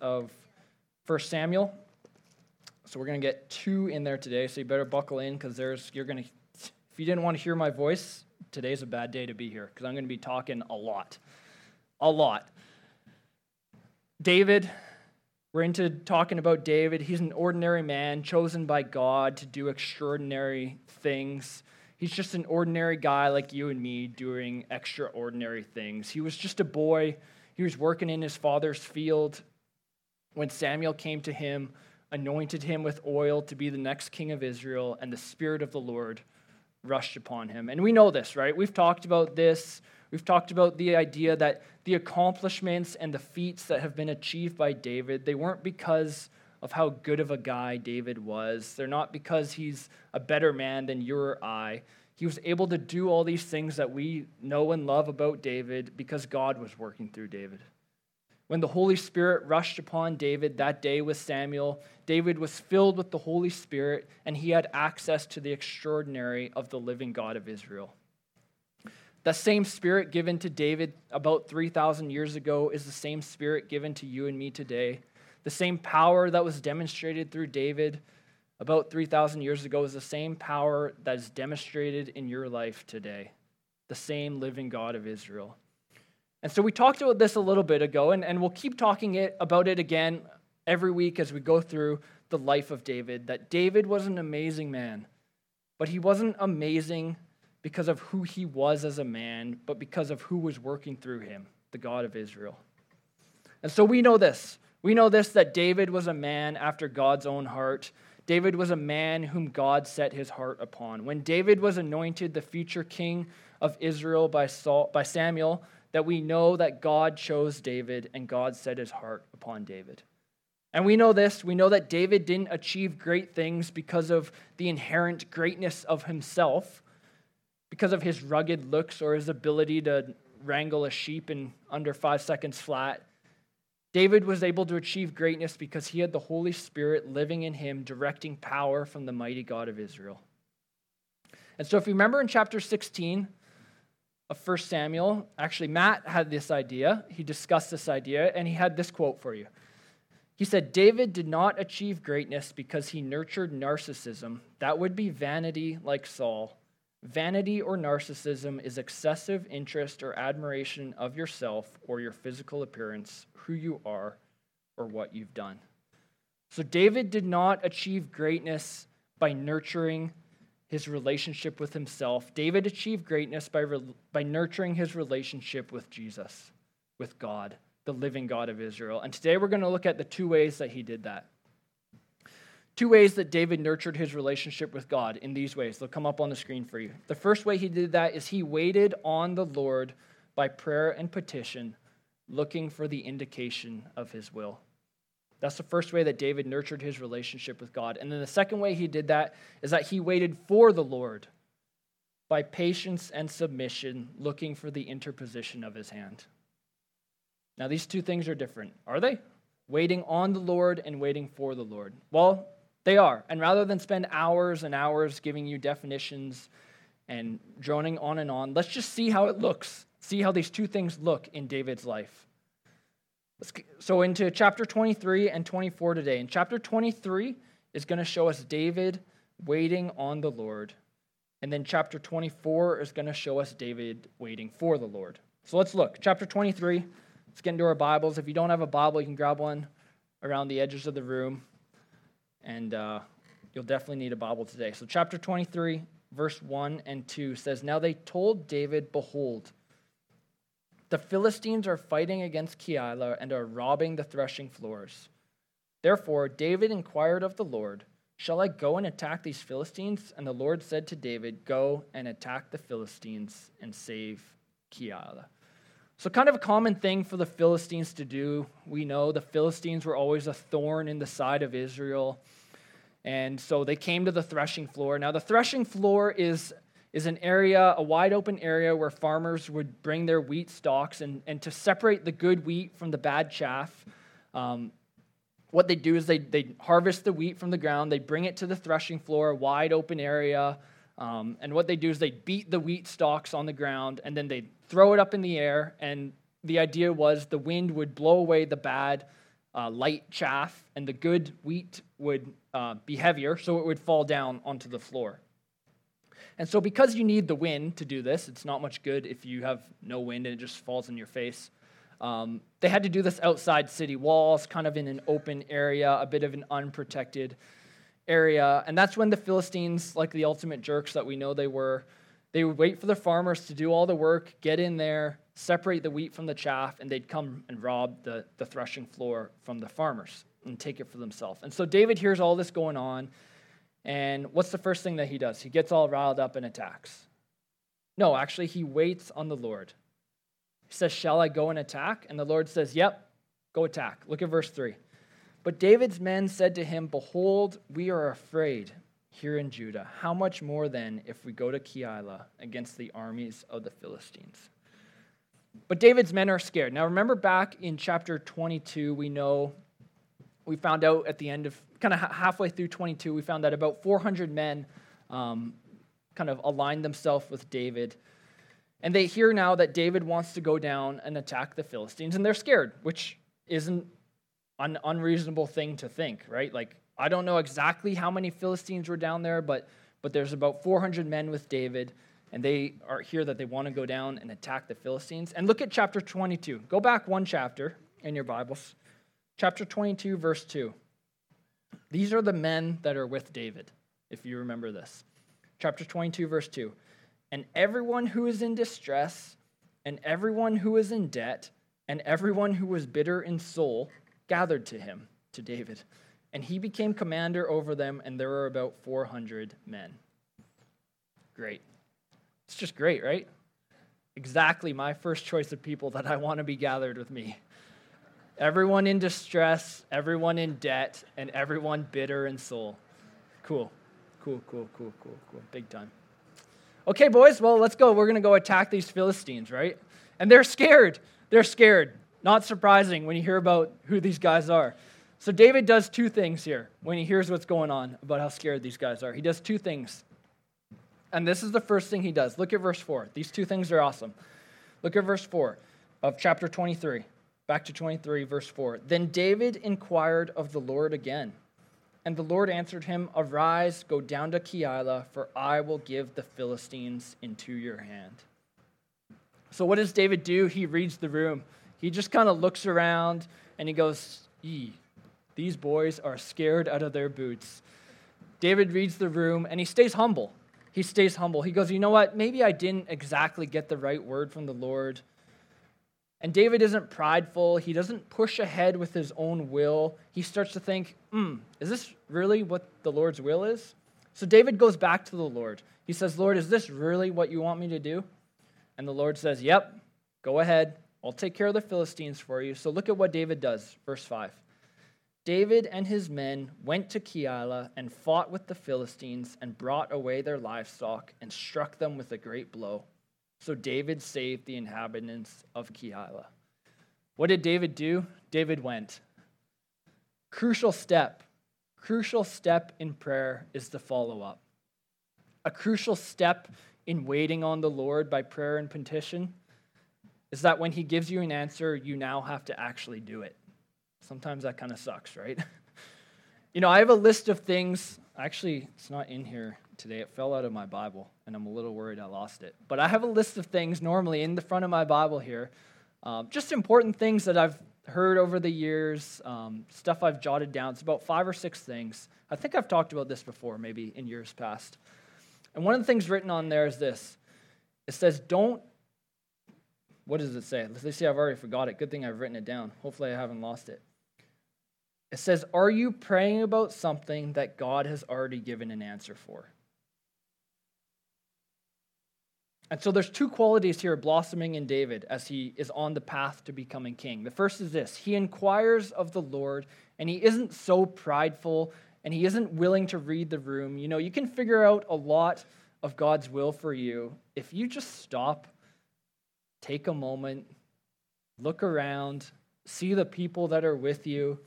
of 1 Samuel. So we're going to get two in there today, so you better buckle in because there's you're going to if you didn't want to hear my voice, today's a bad day to be here because I'm going to be talking a lot. A lot. David, we're into talking about David. He's an ordinary man chosen by God to do extraordinary things. He's just an ordinary guy like you and me doing extraordinary things. He was just a boy. He was working in his father's field when Samuel came to him anointed him with oil to be the next king of Israel, and the Spirit of the Lord rushed upon him. And we know this, right? We've talked about this. We've talked about the idea that the accomplishments and the feats that have been achieved by David, they weren't because of how good of a guy David was. They're not because he's a better man than you or I. He was able to do all these things that we know and love about David because God was working through David. When the Holy Spirit rushed upon David that day with Samuel, David was filled with the Holy Spirit and he had access to the extraordinary of the living God of Israel. The same spirit given to David about 3,000 years ago is the same spirit given to you and me today. The same power that was demonstrated through David about 3,000 years ago is the same power that is demonstrated in your life today. The same living God of Israel. And so we talked about this a little bit ago, and, and we'll keep talking it, about it again every week as we go through the life of David. That David was an amazing man, but he wasn't amazing because of who he was as a man, but because of who was working through him, the God of Israel. And so we know this. We know this that David was a man after God's own heart. David was a man whom God set his heart upon. When David was anointed the future king of Israel by, Saul, by Samuel, that we know that God chose David and God set his heart upon David. And we know this we know that David didn't achieve great things because of the inherent greatness of himself, because of his rugged looks or his ability to wrangle a sheep in under five seconds flat. David was able to achieve greatness because he had the Holy Spirit living in him, directing power from the mighty God of Israel. And so, if you remember in chapter 16, of 1 Samuel, actually, Matt had this idea. He discussed this idea, and he had this quote for you. He said, David did not achieve greatness because he nurtured narcissism. That would be vanity like Saul. Vanity or narcissism is excessive interest or admiration of yourself or your physical appearance, who you are, or what you've done. So David did not achieve greatness by nurturing his relationship with himself. David achieved greatness by, re- by nurturing his relationship with Jesus, with God, the living God of Israel. And today we're going to look at the two ways that he did that. Two ways that David nurtured his relationship with God in these ways. They'll come up on the screen for you. The first way he did that is he waited on the Lord by prayer and petition, looking for the indication of his will. That's the first way that David nurtured his relationship with God. And then the second way he did that is that he waited for the Lord by patience and submission, looking for the interposition of his hand. Now, these two things are different, are they? Waiting on the Lord and waiting for the Lord. Well, they are. And rather than spend hours and hours giving you definitions and droning on and on, let's just see how it looks. See how these two things look in David's life. So, into chapter 23 and 24 today. In chapter 23 is going to show us David waiting on the Lord. And then chapter 24 is going to show us David waiting for the Lord. So, let's look. Chapter 23, let's get into our Bibles. If you don't have a Bible, you can grab one around the edges of the room. And uh, you'll definitely need a Bible today. So, chapter 23, verse 1 and 2 says Now they told David, Behold, the Philistines are fighting against Keilah and are robbing the threshing floors. Therefore, David inquired of the Lord, Shall I go and attack these Philistines? And the Lord said to David, Go and attack the Philistines and save Keilah. So, kind of a common thing for the Philistines to do. We know the Philistines were always a thorn in the side of Israel. And so they came to the threshing floor. Now, the threshing floor is is an area, a wide open area where farmers would bring their wheat stalks and, and to separate the good wheat from the bad chaff. Um, what they do is they, they harvest the wheat from the ground, they bring it to the threshing floor, a wide open area. Um, and what they do is they beat the wheat stalks on the ground and then they throw it up in the air. And the idea was the wind would blow away the bad uh, light chaff, and the good wheat would uh, be heavier, so it would fall down onto the floor. And so, because you need the wind to do this, it's not much good if you have no wind and it just falls in your face. Um, they had to do this outside city walls, kind of in an open area, a bit of an unprotected area. And that's when the Philistines, like the ultimate jerks that we know they were, they would wait for the farmers to do all the work, get in there, separate the wheat from the chaff, and they'd come and rob the, the threshing floor from the farmers and take it for themselves. And so David hears all this going on. And what's the first thing that he does? He gets all riled up and attacks. No, actually, he waits on the Lord. He says, Shall I go and attack? And the Lord says, Yep, go attack. Look at verse 3. But David's men said to him, Behold, we are afraid here in Judah. How much more then if we go to Keilah against the armies of the Philistines? But David's men are scared. Now remember back in chapter 22, we know, we found out at the end of, kind of halfway through 22, we found that about 400 men um, kind of aligned themselves with David. And they hear now that David wants to go down and attack the Philistines, and they're scared, which isn't an unreasonable thing to think, right? Like, I don't know exactly how many Philistines were down there, but, but there's about 400 men with David, and they are here that they want to go down and attack the Philistines. And look at chapter 22. Go back one chapter in your Bibles. Chapter 22, verse 2. These are the men that are with David, if you remember this. Chapter 22, verse 2. And everyone who is in distress, and everyone who is in debt, and everyone who was bitter in soul gathered to him, to David and he became commander over them, and there were about 400 men. Great. It's just great, right? Exactly my first choice of people that I want to be gathered with me. Everyone in distress, everyone in debt, and everyone bitter in soul. Cool. Cool, cool, cool, cool, cool. Big time. Okay, boys, well, let's go. We're going to go attack these Philistines, right? And they're scared. They're scared. Not surprising when you hear about who these guys are. So David does two things here when he hears what's going on about how scared these guys are. He does two things. And this is the first thing he does. Look at verse 4. These two things are awesome. Look at verse 4 of chapter 23. Back to 23, verse 4. Then David inquired of the Lord again. And the Lord answered him, Arise, go down to Keilah, for I will give the Philistines into your hand. So, what does David do? He reads the room. He just kind of looks around and he goes, Yee, these boys are scared out of their boots. David reads the room and he stays humble. He stays humble. He goes, You know what? Maybe I didn't exactly get the right word from the Lord. And David isn't prideful. He doesn't push ahead with his own will. He starts to think, hmm, is this really what the Lord's will is? So David goes back to the Lord. He says, Lord, is this really what you want me to do? And the Lord says, Yep, go ahead. I'll take care of the Philistines for you. So look at what David does, verse 5. David and his men went to Keilah and fought with the Philistines and brought away their livestock and struck them with a great blow. So David saved the inhabitants of Keilah. What did David do? David went. Crucial step, crucial step in prayer is the follow up. A crucial step in waiting on the Lord by prayer and petition is that when he gives you an answer, you now have to actually do it. Sometimes that kind of sucks, right? you know, I have a list of things. Actually, it's not in here today. It fell out of my Bible, and I'm a little worried I lost it. But I have a list of things normally in the front of my Bible here, um, just important things that I've heard over the years, um, stuff I've jotted down. It's about five or six things. I think I've talked about this before, maybe in years past. And one of the things written on there is this it says, Don't what does it say? Let's see, I've already forgot it. Good thing I've written it down. Hopefully, I haven't lost it. It says, Are you praying about something that God has already given an answer for? And so there's two qualities here blossoming in David as he is on the path to becoming king. The first is this he inquires of the Lord, and he isn't so prideful and he isn't willing to read the room. You know, you can figure out a lot of God's will for you if you just stop, take a moment, look around, see the people that are with you,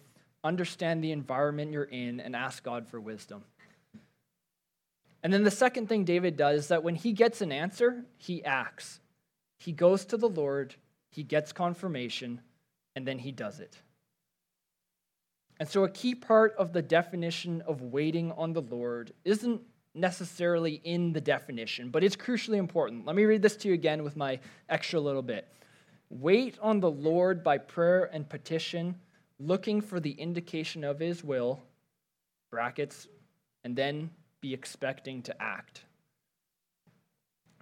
understand the environment you're in, and ask God for wisdom. And then the second thing David does is that when he gets an answer, he acts. He goes to the Lord, he gets confirmation, and then he does it. And so, a key part of the definition of waiting on the Lord isn't necessarily in the definition, but it's crucially important. Let me read this to you again with my extra little bit. Wait on the Lord by prayer and petition, looking for the indication of his will, brackets, and then be expecting to act.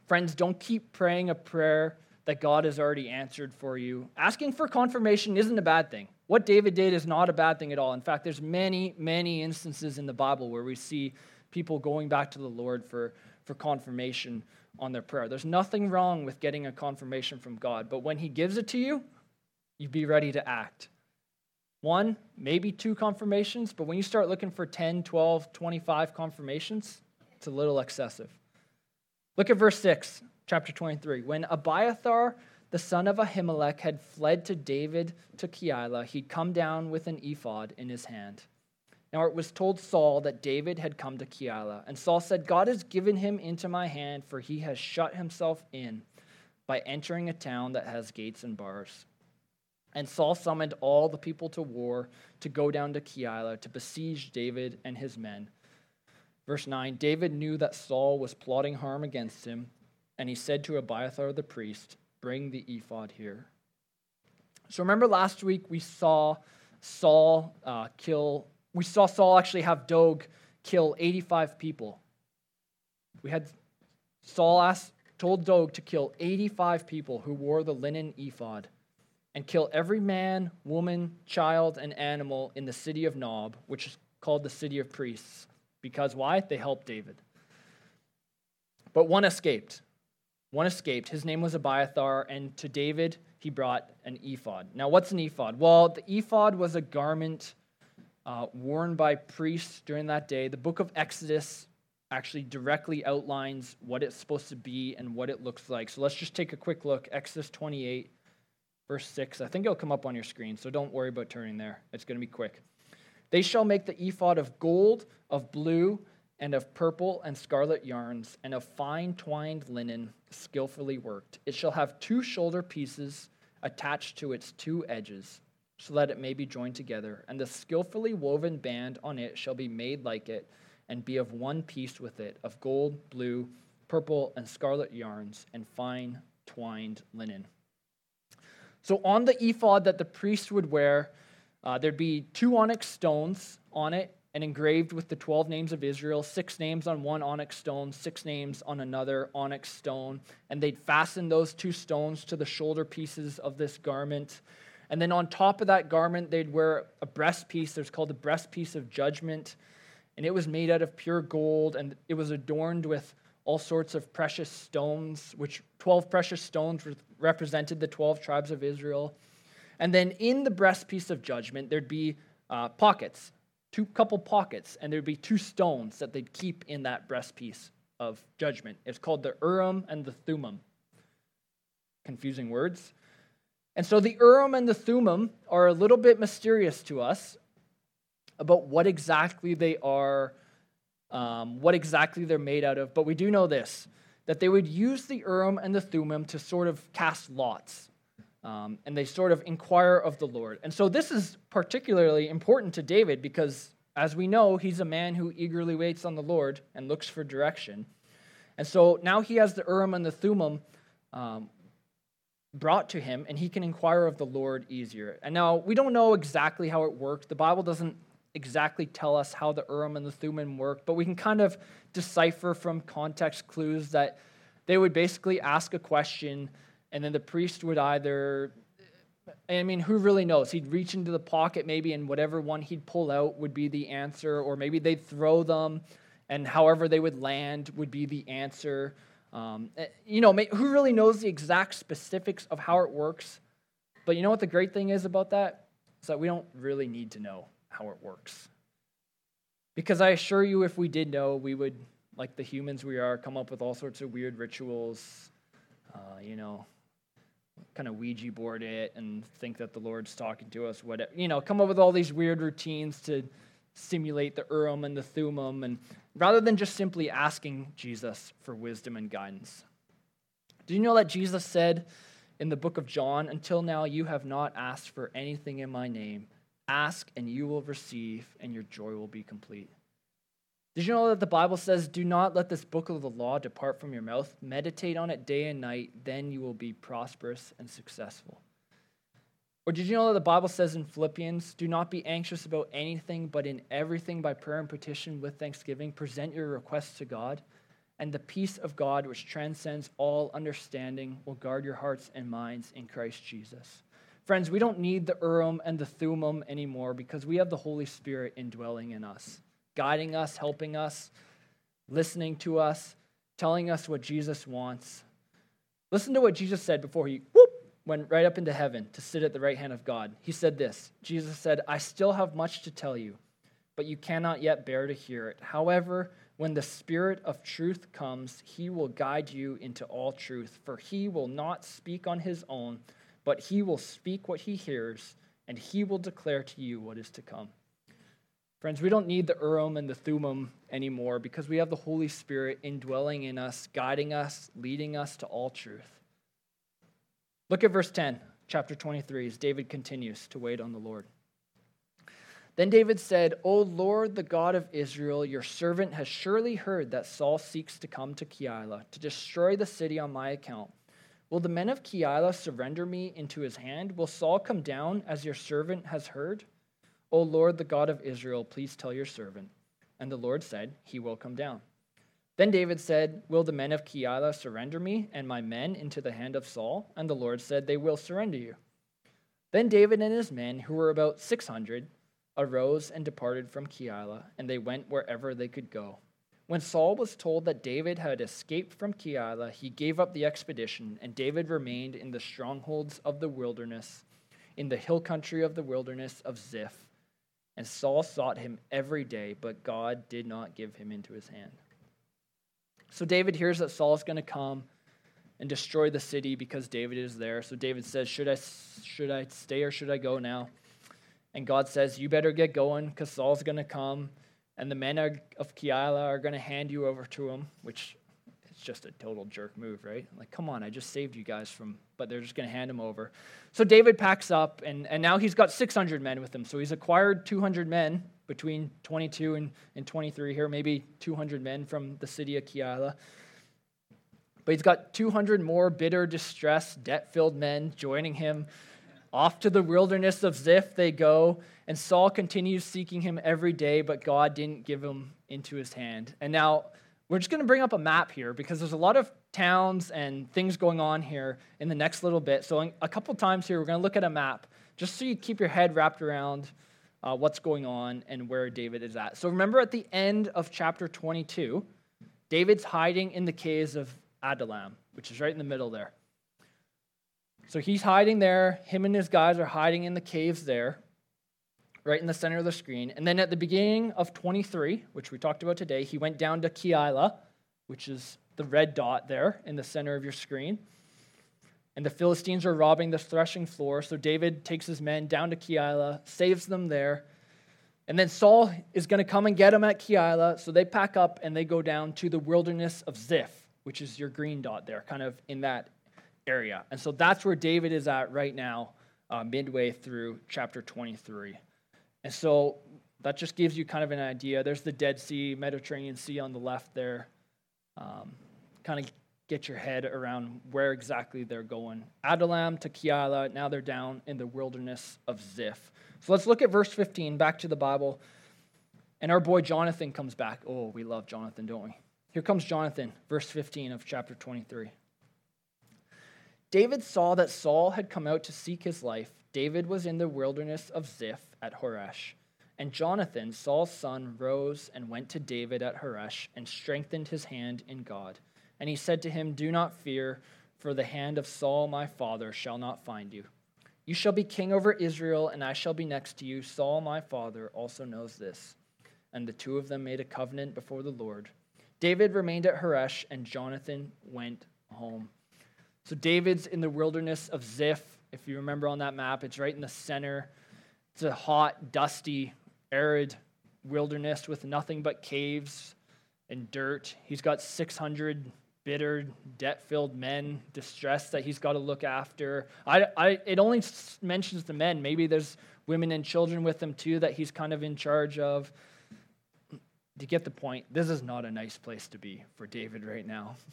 Friends, don't keep praying a prayer that God has already answered for you. Asking for confirmation isn't a bad thing. What David did is not a bad thing at all. In fact, there's many, many instances in the Bible where we see people going back to the Lord for, for confirmation on their prayer. There's nothing wrong with getting a confirmation from God, but when He gives it to you, you be ready to act. One, maybe two confirmations, but when you start looking for 10, 12, 25 confirmations, it's a little excessive. Look at verse 6, chapter 23. When Abiathar, the son of Ahimelech, had fled to David to Keilah, he'd come down with an ephod in his hand. Now it was told Saul that David had come to Keilah, and Saul said, God has given him into my hand, for he has shut himself in by entering a town that has gates and bars. And Saul summoned all the people to war to go down to Keilah to besiege David and his men. Verse 9 David knew that Saul was plotting harm against him, and he said to Abiathar the priest, Bring the ephod here. So remember last week we saw Saul uh, kill, we saw Saul actually have Doeg kill 85 people. We had Saul asked, told Doeg to kill 85 people who wore the linen ephod and kill every man, woman, child, and animal in the city of Nob, which is called the city of priests. Because why? They helped David. But one escaped. One escaped. His name was Abiathar, and to David he brought an ephod. Now, what's an ephod? Well, the ephod was a garment uh, worn by priests during that day. The book of Exodus actually directly outlines what it's supposed to be and what it looks like. So let's just take a quick look. Exodus 28, verse 6. I think it'll come up on your screen, so don't worry about turning there. It's going to be quick. They shall make the ephod of gold, of blue, and of purple and scarlet yarns, and of fine twined linen, skillfully worked. It shall have two shoulder pieces attached to its two edges, so that it may be joined together. And the skillfully woven band on it shall be made like it, and be of one piece with it, of gold, blue, purple, and scarlet yarns, and fine twined linen. So on the ephod that the priest would wear, uh, there'd be two onyx stones on it and engraved with the 12 names of Israel, six names on one onyx stone, six names on another onyx stone. And they'd fasten those two stones to the shoulder pieces of this garment. And then on top of that garment, they'd wear a breastpiece. There's called the breastpiece of judgment. And it was made out of pure gold, and it was adorned with all sorts of precious stones, which 12 precious stones represented the 12 tribes of Israel. And then in the breastpiece of judgment, there'd be uh, pockets, two couple pockets, and there'd be two stones that they'd keep in that breastpiece of judgment. It's called the Urim and the Thummim. Confusing words. And so the Urim and the Thummim are a little bit mysterious to us about what exactly they are um, what exactly they're made out of, but we do know this that they would use the Urim and the Thummim to sort of cast lots. Um, and they sort of inquire of the Lord. And so this is particularly important to David because, as we know, he's a man who eagerly waits on the Lord and looks for direction. And so now he has the Urim and the Thummim um, brought to him, and he can inquire of the Lord easier. And now we don't know exactly how it worked. The Bible doesn't exactly tell us how the Urim and the Thummim work, but we can kind of decipher from context clues that they would basically ask a question, and then the priest would either, I mean, who really knows? He'd reach into the pocket maybe, and whatever one he'd pull out would be the answer, or maybe they'd throw them, and however they would land would be the answer. Um, eh, you know, who really knows the exact specifics of how it works? But you know what the great thing is about that? Is that we don't really need to know how it works. Because I assure you, if we did know, we would, like the humans we are, come up with all sorts of weird rituals, uh, you know, kind of Ouija board it and think that the Lord's talking to us, whatever, you know, come up with all these weird routines to simulate the Urim and the Thummim, and rather than just simply asking Jesus for wisdom and guidance. Do you know that Jesus said in the book of John, Until now you have not asked for anything in my name? Ask and you will receive, and your joy will be complete. Did you know that the Bible says, Do not let this book of the law depart from your mouth? Meditate on it day and night, then you will be prosperous and successful. Or did you know that the Bible says in Philippians, Do not be anxious about anything, but in everything by prayer and petition with thanksgiving, present your requests to God, and the peace of God, which transcends all understanding, will guard your hearts and minds in Christ Jesus. Friends, we don't need the Urim and the Thummim anymore because we have the Holy Spirit indwelling in us guiding us, helping us, listening to us, telling us what Jesus wants. Listen to what Jesus said before he whoop, went right up into heaven to sit at the right hand of God. He said this Jesus said, I still have much to tell you, but you cannot yet bear to hear it. However, when the Spirit of truth comes, he will guide you into all truth, for he will not speak on his own, but he will speak what he hears, and he will declare to you what is to come. Friends, we don't need the Urim and the Thummim anymore because we have the Holy Spirit indwelling in us, guiding us, leading us to all truth. Look at verse 10, chapter 23, as David continues to wait on the Lord. Then David said, O Lord, the God of Israel, your servant has surely heard that Saul seeks to come to Keilah to destroy the city on my account. Will the men of Keilah surrender me into his hand? Will Saul come down as your servant has heard? O Lord, the God of Israel, please tell your servant. And the Lord said, He will come down. Then David said, Will the men of Keilah surrender me and my men into the hand of Saul? And the Lord said, They will surrender you. Then David and his men, who were about 600, arose and departed from Keilah, and they went wherever they could go. When Saul was told that David had escaped from Keilah, he gave up the expedition, and David remained in the strongholds of the wilderness, in the hill country of the wilderness of Ziph and Saul sought him every day, but God did not give him into his hand. So David hears that Saul is going to come and destroy the city because David is there. So David says, "Should I should I stay or should I go now?" And God says, "You better get going because Saul's going to come, and the men of Keilah are going to hand you over to him." Which it's just a total jerk move, right? Like, come on, I just saved you guys from, but they're just going to hand him over. So David packs up, and, and now he's got 600 men with him. So he's acquired 200 men between 22 and, and 23 here, maybe 200 men from the city of Keilah. But he's got 200 more bitter, distressed, debt filled men joining him. Off to the wilderness of Ziph they go, and Saul continues seeking him every day, but God didn't give him into his hand. And now we're just going to bring up a map here because there's a lot of towns and things going on here in the next little bit. So, a couple times here, we're going to look at a map just so you keep your head wrapped around uh, what's going on and where David is at. So, remember at the end of chapter 22, David's hiding in the caves of Adullam, which is right in the middle there. So, he's hiding there. Him and his guys are hiding in the caves there right in the center of the screen. And then at the beginning of 23, which we talked about today, he went down to Keilah, which is the red dot there in the center of your screen. And the Philistines are robbing the threshing floor. So David takes his men down to Keilah, saves them there. And then Saul is going to come and get him at Keilah. So they pack up and they go down to the wilderness of Ziph, which is your green dot there, kind of in that area. And so that's where David is at right now, uh, midway through chapter 23. And so that just gives you kind of an idea. There's the Dead Sea, Mediterranean Sea on the left there. Um, kind of get your head around where exactly they're going. Adullam to Keilah, now they're down in the wilderness of Ziph. So let's look at verse 15, back to the Bible. And our boy Jonathan comes back. Oh, we love Jonathan, don't we? Here comes Jonathan, verse 15 of chapter 23. David saw that Saul had come out to seek his life. David was in the wilderness of Ziph at Horesh. And Jonathan, Saul's son, rose and went to David at Horesh and strengthened his hand in God. And he said to him, Do not fear, for the hand of Saul my father shall not find you. You shall be king over Israel, and I shall be next to you. Saul my father also knows this. And the two of them made a covenant before the Lord. David remained at Horesh, and Jonathan went home. So David's in the wilderness of Ziph. If you remember on that map, it's right in the center it's a hot, dusty, arid wilderness with nothing but caves and dirt. He's got 600 bitter, debt filled men, distressed that he's got to look after. I, I, it only mentions the men. Maybe there's women and children with him too that he's kind of in charge of. To get the point, this is not a nice place to be for David right now.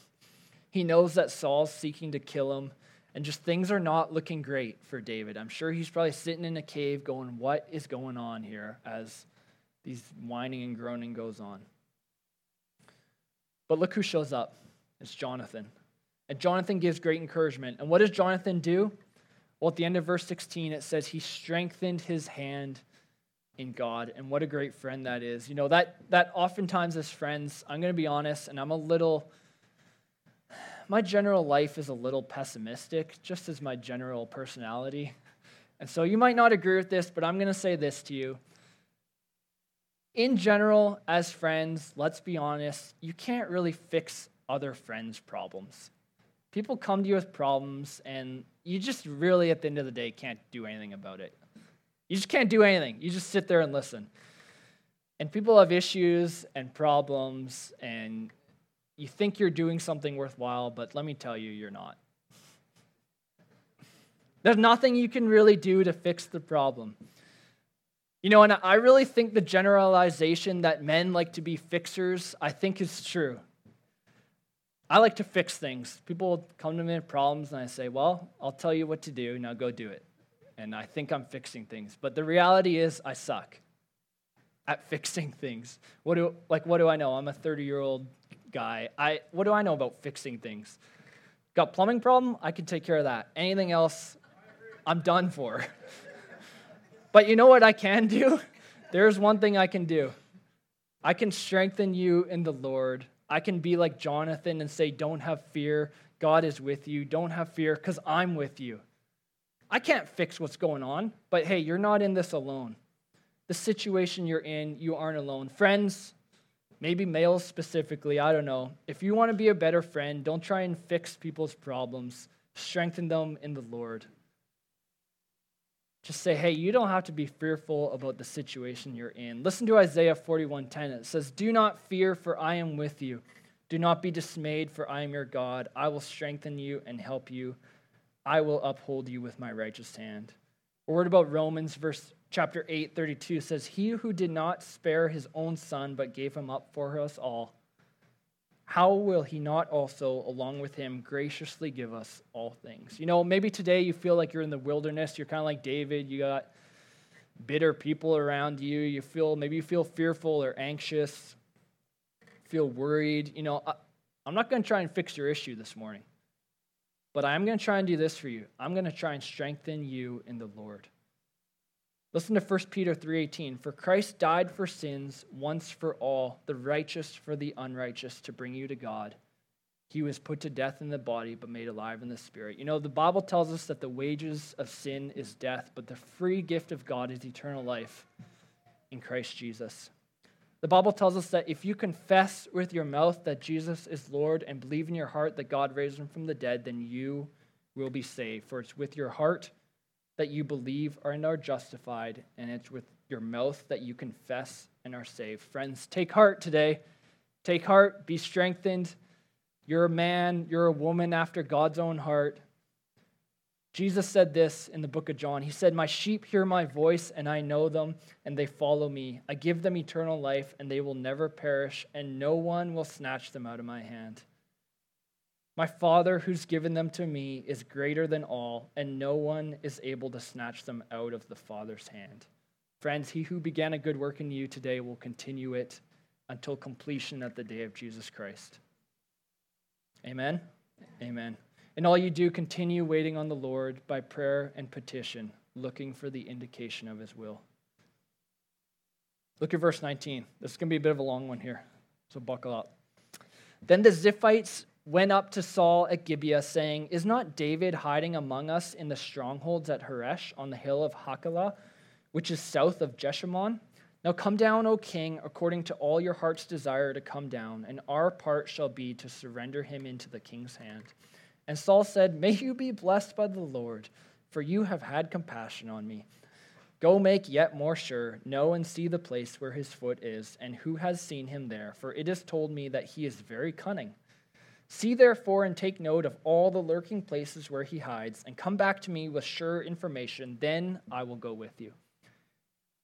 He knows that Saul's seeking to kill him, and just things are not looking great for David. I'm sure he's probably sitting in a cave going, What is going on here? as these whining and groaning goes on. But look who shows up. It's Jonathan. And Jonathan gives great encouragement. And what does Jonathan do? Well, at the end of verse 16, it says he strengthened his hand in God. And what a great friend that is. You know, that, that oftentimes as friends, I'm going to be honest, and I'm a little, my general life is a little pessimistic, just as my general personality. And so you might not agree with this, but I'm going to say this to you in general, as friends, let's be honest, you can't really fix other friends' problems. People come to you with problems, and you just really, at the end of the day, can't do anything about it. You just can't do anything. You just sit there and listen. And people have issues and problems, and you think you're doing something worthwhile, but let me tell you, you're not. There's nothing you can really do to fix the problem. You know, and I really think the generalization that men like to be fixers, I think is true. I like to fix things. People come to me with problems, and I say, Well, I'll tell you what to do. Now go do it. And I think I'm fixing things. But the reality is, I suck at fixing things. What do, like, what do I know? I'm a 30 year old guy. I, what do I know about fixing things? Got plumbing problem? I can take care of that. Anything else, I'm done for. But you know what I can do? There's one thing I can do. I can strengthen you in the Lord. I can be like Jonathan and say, Don't have fear. God is with you. Don't have fear because I'm with you. I can't fix what's going on, but hey, you're not in this alone. The situation you're in, you aren't alone. Friends, maybe males specifically, I don't know. If you want to be a better friend, don't try and fix people's problems, strengthen them in the Lord. Just say, hey, you don't have to be fearful about the situation you're in. Listen to Isaiah 41:10. It says, "Do not fear, for I am with you. Do not be dismayed, for I am your God. I will strengthen you and help you. I will uphold you with my righteous hand." A word about Romans, verse chapter 8, 32 says, He who did not spare his own son, but gave him up for us all how will he not also, along with him, graciously give us all things? You know, maybe today you feel like you're in the wilderness. You're kind of like David. You got bitter people around you. You feel, maybe you feel fearful or anxious, feel worried. You know, I, I'm not going to try and fix your issue this morning, but I'm going to try and do this for you. I'm going to try and strengthen you in the Lord. Listen to 1 Peter 3:18, "For Christ died for sins once for all, the righteous for the unrighteous to bring you to God. He was put to death in the body but made alive in the spirit." You know, the Bible tells us that the wages of sin is death, but the free gift of God is eternal life in Christ Jesus. The Bible tells us that if you confess with your mouth that Jesus is Lord and believe in your heart that God raised him from the dead, then you will be saved. For it's with your heart that you believe and are justified, and it's with your mouth that you confess and are saved. Friends, take heart today. Take heart, be strengthened. You're a man, you're a woman after God's own heart. Jesus said this in the book of John. He said, My sheep hear my voice, and I know them, and they follow me. I give them eternal life, and they will never perish, and no one will snatch them out of my hand. My Father, who's given them to me, is greater than all, and no one is able to snatch them out of the Father's hand. Friends, he who began a good work in you today will continue it until completion at the day of Jesus Christ. Amen. Amen. And all you do, continue waiting on the Lord by prayer and petition, looking for the indication of his will. Look at verse 19. This is going to be a bit of a long one here, so buckle up. Then the Ziphites went up to Saul at Gibeah, saying, Is not David hiding among us in the strongholds at Horesh on the hill of Hachilah, which is south of Jeshimon? Now come down, O king, according to all your heart's desire to come down, and our part shall be to surrender him into the king's hand. And Saul said, May you be blessed by the Lord, for you have had compassion on me. Go make yet more sure, know and see the place where his foot is, and who has seen him there, for it is told me that he is very cunning. See therefore and take note of all the lurking places where he hides, and come back to me with sure information. Then I will go with you.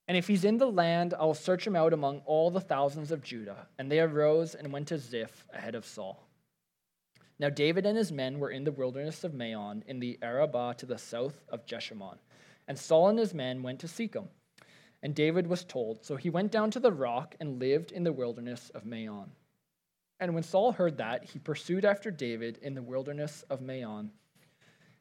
And if he's in the land, I will search him out among all the thousands of Judah. And they arose and went to Ziph ahead of Saul. Now David and his men were in the wilderness of Maon, in the Arabah to the south of Jeshimon. And Saul and his men went to seek him. And David was told, so he went down to the rock and lived in the wilderness of Maon. And when Saul heard that, he pursued after David in the wilderness of Maon.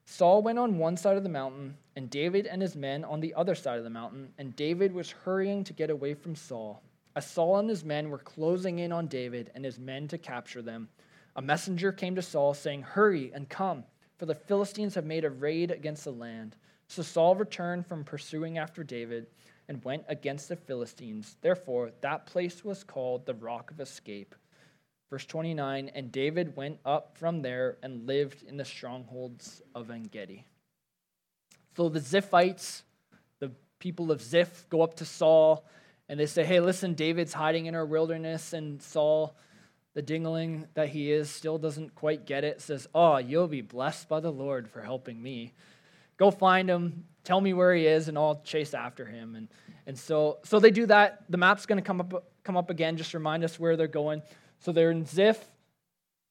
Saul went on one side of the mountain, and David and his men on the other side of the mountain, and David was hurrying to get away from Saul. As Saul and his men were closing in on David and his men to capture them, a messenger came to Saul saying, Hurry and come, for the Philistines have made a raid against the land. So Saul returned from pursuing after David and went against the Philistines. Therefore, that place was called the Rock of Escape. Verse 29 And David went up from there and lived in the strongholds of En Gedi. So the Ziphites, the people of Ziph, go up to Saul and they say, Hey, listen, David's hiding in our wilderness. And Saul, the dingling that he is, still doesn't quite get it, says, Oh, you'll be blessed by the Lord for helping me. Go find him, tell me where he is, and I'll chase after him. And, and so, so they do that. The map's going to come up, come up again, just remind us where they're going. So they're in Ziph.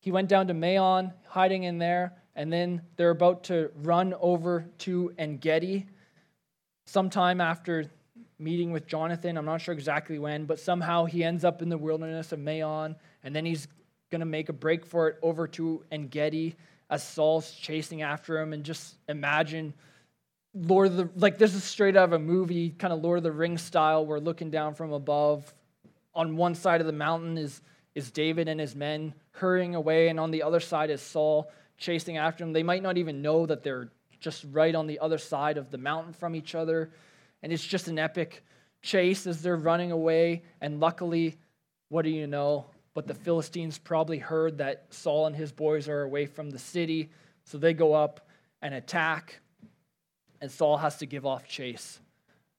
He went down to Maon, hiding in there, and then they're about to run over to En Gedi sometime after meeting with Jonathan. I'm not sure exactly when, but somehow he ends up in the wilderness of Maon, and then he's going to make a break for it over to En Gedi as Saul's chasing after him. And just imagine Lord of the like this is straight out of a movie, kind of Lord of the Rings style. We're looking down from above. On one side of the mountain is is David and his men hurrying away, and on the other side is Saul chasing after them. They might not even know that they're just right on the other side of the mountain from each other. And it's just an epic chase as they're running away. And luckily, what do you know? But the Philistines probably heard that Saul and his boys are away from the city. So they go up and attack. And Saul has to give off chase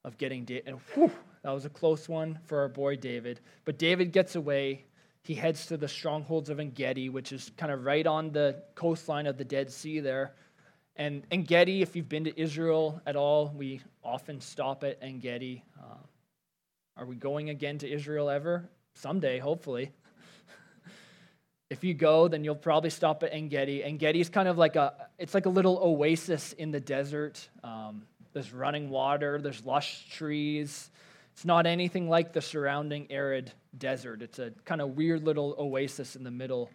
of getting David. And whew, that was a close one for our boy David. But David gets away he heads to the strongholds of En Gedi, which is kind of right on the coastline of the Dead Sea there. En Gedi, if you've been to Israel at all, we often stop at En Gedi. Uh, are we going again to Israel ever? Someday, hopefully. if you go, then you'll probably stop at En Gedi. En Gedi is kind of like a, it's like a little oasis in the desert. Um, there's running water, there's lush trees. It's not anything like the surrounding arid desert. It's a kind of weird little oasis in the middle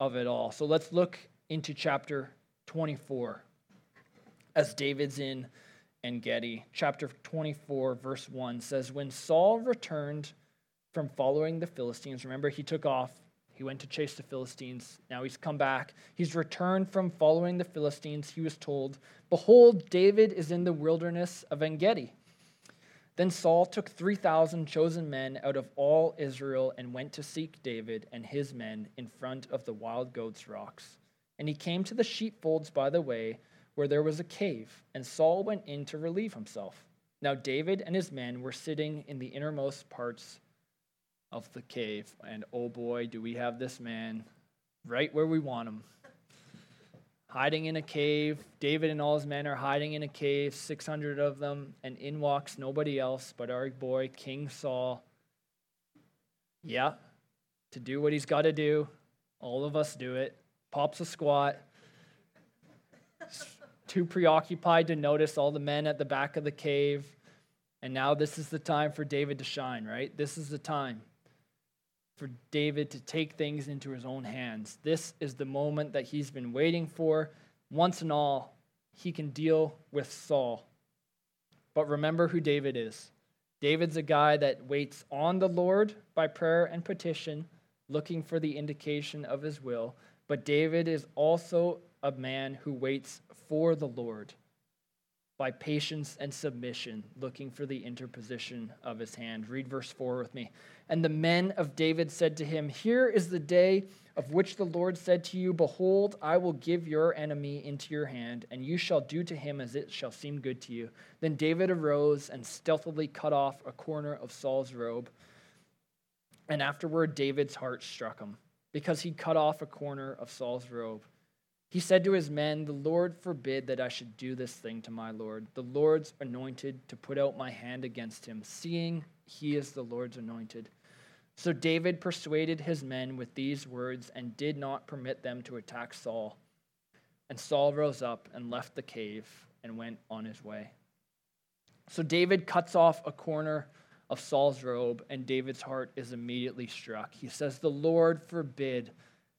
of it all. So let's look into chapter 24 as David's in En Gedi. Chapter 24, verse 1 says, When Saul returned from following the Philistines, remember he took off, he went to chase the Philistines. Now he's come back. He's returned from following the Philistines. He was told, Behold, David is in the wilderness of En Gedi. Then Saul took 3,000 chosen men out of all Israel and went to seek David and his men in front of the wild goats' rocks. And he came to the sheepfolds by the way, where there was a cave, and Saul went in to relieve himself. Now David and his men were sitting in the innermost parts of the cave, and oh boy, do we have this man right where we want him hiding in a cave. David and all his men are hiding in a cave, 600 of them, and in walks nobody else but our boy, King Saul. Yeah, to do what he's got to do. All of us do it. Pops a squat. Too preoccupied to notice all the men at the back of the cave. And now this is the time for David to shine, right? This is the time for David to take things into his own hands. This is the moment that he's been waiting for. Once and all, he can deal with Saul. But remember who David is. David's a guy that waits on the Lord by prayer and petition, looking for the indication of his will. But David is also a man who waits for the Lord by patience and submission, looking for the interposition of his hand. Read verse 4 with me. And the men of David said to him, Here is the day of which the Lord said to you, Behold, I will give your enemy into your hand, and you shall do to him as it shall seem good to you. Then David arose and stealthily cut off a corner of Saul's robe. And afterward, David's heart struck him. Because he cut off a corner of Saul's robe. He said to his men, The Lord forbid that I should do this thing to my Lord, the Lord's anointed, to put out my hand against him, seeing he is the Lord's anointed. So David persuaded his men with these words and did not permit them to attack Saul. And Saul rose up and left the cave and went on his way. So David cuts off a corner of Saul's robe, and David's heart is immediately struck. He says, The Lord forbid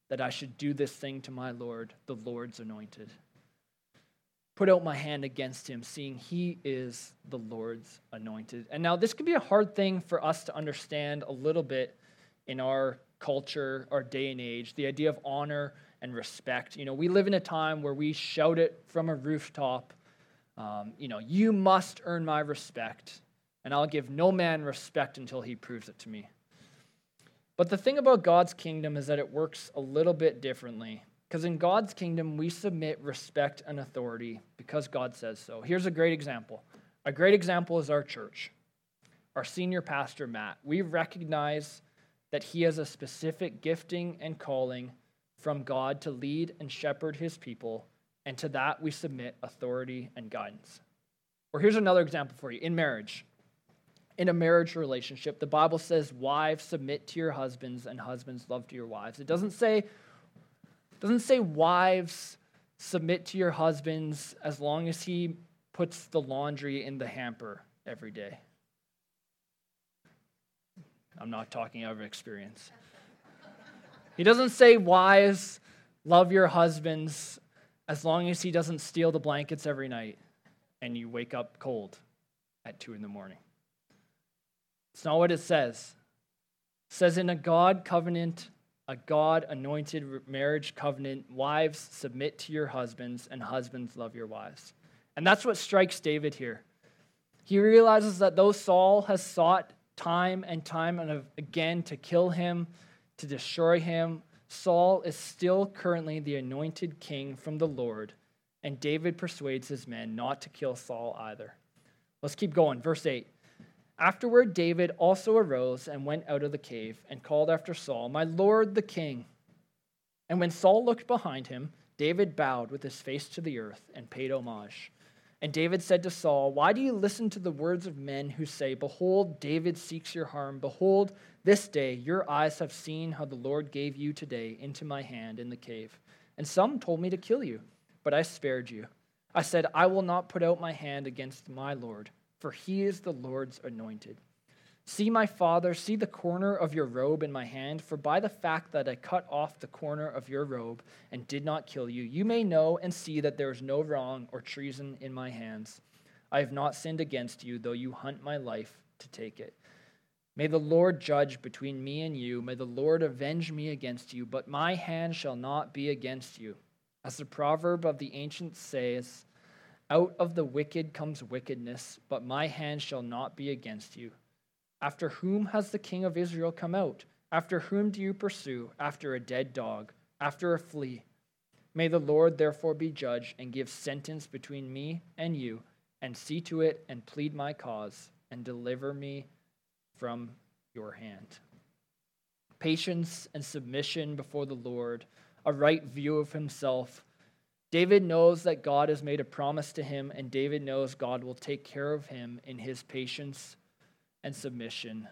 that I should do this thing to my Lord, the Lord's anointed. Put out my hand against him, seeing he is the Lord's anointed. And now, this could be a hard thing for us to understand a little bit in our culture, our day and age the idea of honor and respect. You know, we live in a time where we shout it from a rooftop. Um, you know, you must earn my respect and I'll give no man respect until he proves it to me. But the thing about God's kingdom is that it works a little bit differently. Because in God's kingdom, we submit respect and authority because God says so. Here's a great example. A great example is our church. Our senior pastor, Matt. We recognize that he has a specific gifting and calling from God to lead and shepherd his people, and to that we submit authority and guidance. Or here's another example for you in marriage in a marriage relationship, the Bible says, wives submit to your husbands and husbands love to your wives. It doesn't say, doesn't say wives submit to your husbands as long as he puts the laundry in the hamper every day. I'm not talking out of experience. He doesn't say wives love your husbands as long as he doesn't steal the blankets every night and you wake up cold at 2 in the morning. It's not what it says. It says in a God covenant, a God anointed marriage covenant, wives submit to your husbands, and husbands love your wives. And that's what strikes David here. He realizes that though Saul has sought time and time and again to kill him, to destroy him, Saul is still currently the anointed king from the Lord, and David persuades his men not to kill Saul either. Let's keep going. Verse 8. Afterward, David also arose and went out of the cave and called after Saul, My lord the king. And when Saul looked behind him, David bowed with his face to the earth and paid homage. And David said to Saul, Why do you listen to the words of men who say, Behold, David seeks your harm? Behold, this day your eyes have seen how the Lord gave you today into my hand in the cave. And some told me to kill you, but I spared you. I said, I will not put out my hand against my Lord for he is the Lord's anointed. See, my father, see the corner of your robe in my hand, for by the fact that I cut off the corner of your robe and did not kill you, you may know and see that there is no wrong or treason in my hands. I have not sinned against you, though you hunt my life to take it. May the Lord judge between me and you. May the Lord avenge me against you, but my hand shall not be against you. As the proverb of the ancients says, out of the wicked comes wickedness, but my hand shall not be against you. After whom has the king of Israel come out? After whom do you pursue? After a dead dog, after a flea. May the Lord therefore be judge and give sentence between me and you, and see to it and plead my cause, and deliver me from your hand. Patience and submission before the Lord, a right view of himself David knows that God has made a promise to him, and David knows God will take care of him in his patience and submission.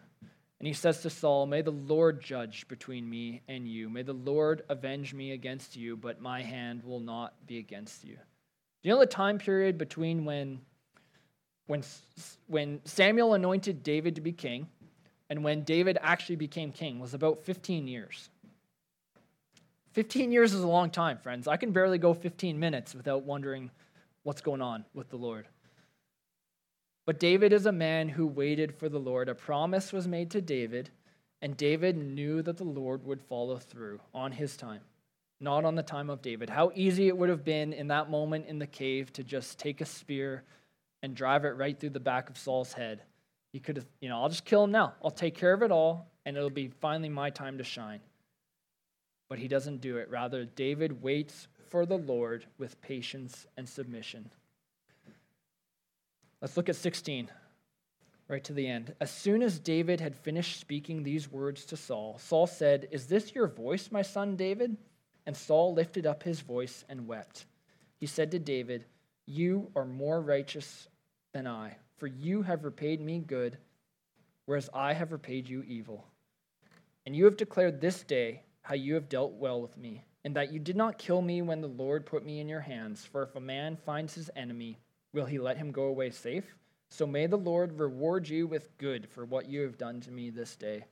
And he says to Saul, May the Lord judge between me and you. May the Lord avenge me against you, but my hand will not be against you. Do you know the time period between when, when, when Samuel anointed David to be king and when David actually became king was about 15 years? 15 years is a long time, friends. I can barely go 15 minutes without wondering what's going on with the Lord. But David is a man who waited for the Lord. A promise was made to David, and David knew that the Lord would follow through on his time, not on the time of David. How easy it would have been in that moment in the cave to just take a spear and drive it right through the back of Saul's head. He could have, you know, I'll just kill him now. I'll take care of it all, and it'll be finally my time to shine but he doesn't do it. Rather, David waits for the Lord with patience and submission. Let's look at 16. right to the end. As soon as David had finished speaking these words to Saul, Saul said, Is this your voice, my son David? And Saul lifted up his voice and wept. He said to David, You are more righteous than I, for you have repaid me good, whereas I have repaid you evil. And you have declared this day how you have dealt well with me, and that you did not kill me when the Lord put me in your hands. For if a man finds his enemy, will he let him go away safe? So may the Lord reward you with good for what you have done to me this day.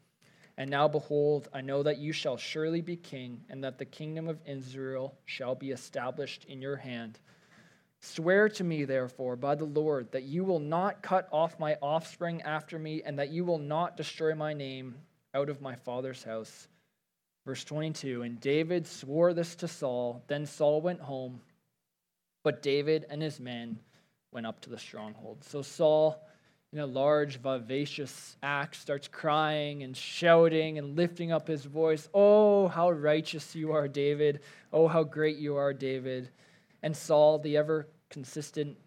And now, behold, I know that you shall surely be king, and that the kingdom of Israel shall be established in your hand. Swear to me, therefore, by the Lord, that you will not cut off my offspring after me, and that you will not destroy my name out of my father's house. Verse 22 And David swore this to Saul. Then Saul went home, but David and his men went up to the stronghold. So Saul, in a large, vivacious act, starts crying and shouting and lifting up his voice. Oh, how righteous you are, David. Oh, how great you are, David. And Saul, the ever consistent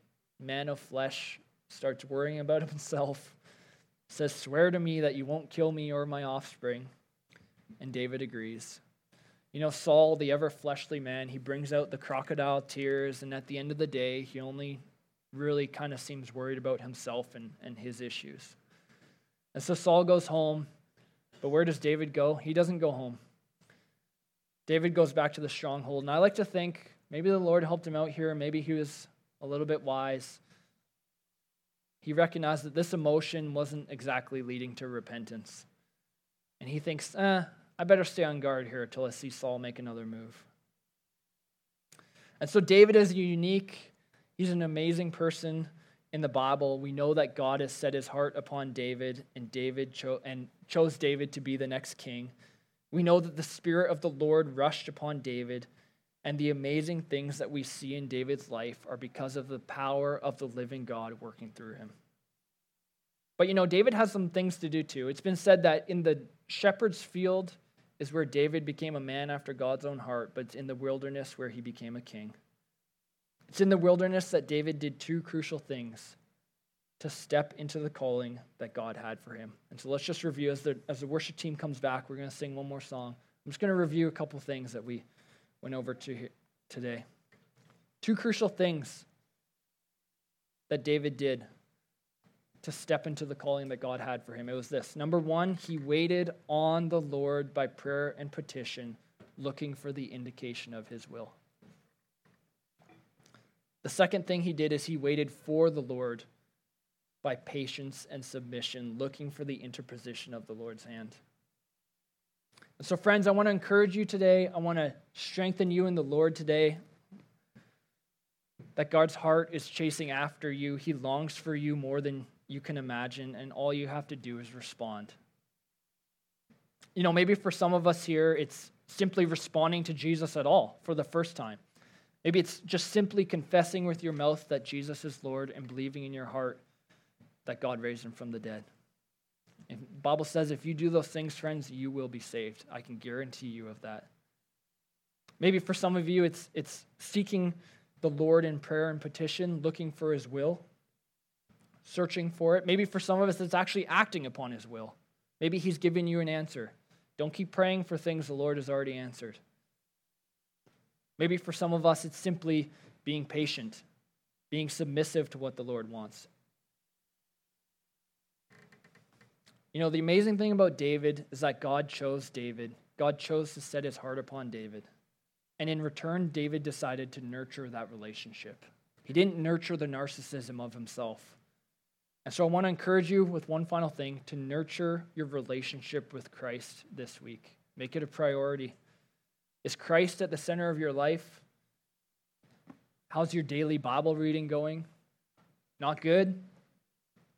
man of flesh, starts worrying about himself. Says, Swear to me that you won't kill me or my offspring. And David agrees. You know, Saul, the ever fleshly man, he brings out the crocodile tears, and at the end of the day, he only really kind of seems worried about himself and, and his issues. And so Saul goes home, but where does David go? He doesn't go home. David goes back to the stronghold, and I like to think maybe the Lord helped him out here, maybe he was a little bit wise. He recognized that this emotion wasn't exactly leading to repentance. And he thinks, eh, I better stay on guard here until I see Saul make another move. And so David is unique He's an amazing person in the Bible. We know that God has set his heart upon David and David cho- and chose David to be the next king. We know that the spirit of the Lord rushed upon David and the amazing things that we see in David's life are because of the power of the living God working through him. But you know, David has some things to do too. It's been said that in the shepherd's field is where David became a man after God's own heart, but it's in the wilderness where he became a king. It's in the wilderness that David did two crucial things to step into the calling that God had for him. And so let's just review as the, as the worship team comes back, we're going to sing one more song. I'm just going to review a couple things that we went over to today. Two crucial things that David did to step into the calling that God had for him. It was this number one, he waited on the Lord by prayer and petition, looking for the indication of his will. The second thing he did is he waited for the Lord by patience and submission, looking for the interposition of the Lord's hand. And so, friends, I want to encourage you today. I want to strengthen you in the Lord today. That God's heart is chasing after you. He longs for you more than you can imagine, and all you have to do is respond. You know, maybe for some of us here, it's simply responding to Jesus at all for the first time. Maybe it's just simply confessing with your mouth that Jesus is Lord and believing in your heart that God raised him from the dead. And the Bible says if you do those things, friends, you will be saved. I can guarantee you of that. Maybe for some of you, it's, it's seeking the Lord in prayer and petition, looking for his will, searching for it. Maybe for some of us, it's actually acting upon his will. Maybe he's giving you an answer. Don't keep praying for things the Lord has already answered. Maybe for some of us, it's simply being patient, being submissive to what the Lord wants. You know, the amazing thing about David is that God chose David. God chose to set his heart upon David. And in return, David decided to nurture that relationship. He didn't nurture the narcissism of himself. And so I want to encourage you with one final thing to nurture your relationship with Christ this week. Make it a priority. Is Christ at the center of your life? How's your daily Bible reading going? Not good?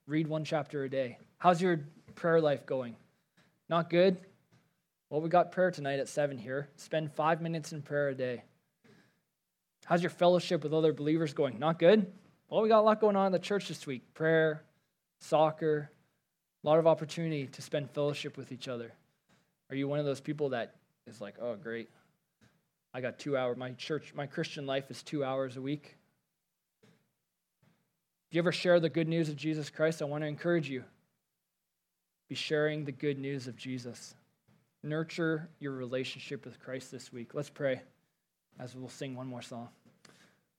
Read one chapter a day. How's your prayer life going? Not good? Well, we got prayer tonight at 7 here. Spend five minutes in prayer a day. How's your fellowship with other believers going? Not good? Well, we got a lot going on in the church this week prayer, soccer, a lot of opportunity to spend fellowship with each other. Are you one of those people that is like, oh, great, I got two hours. My church, my Christian life is two hours a week. If you ever share the good news of Jesus Christ, I want to encourage you. be sharing the good news of Jesus. Nurture your relationship with Christ this week. Let's pray as we'll sing one more song.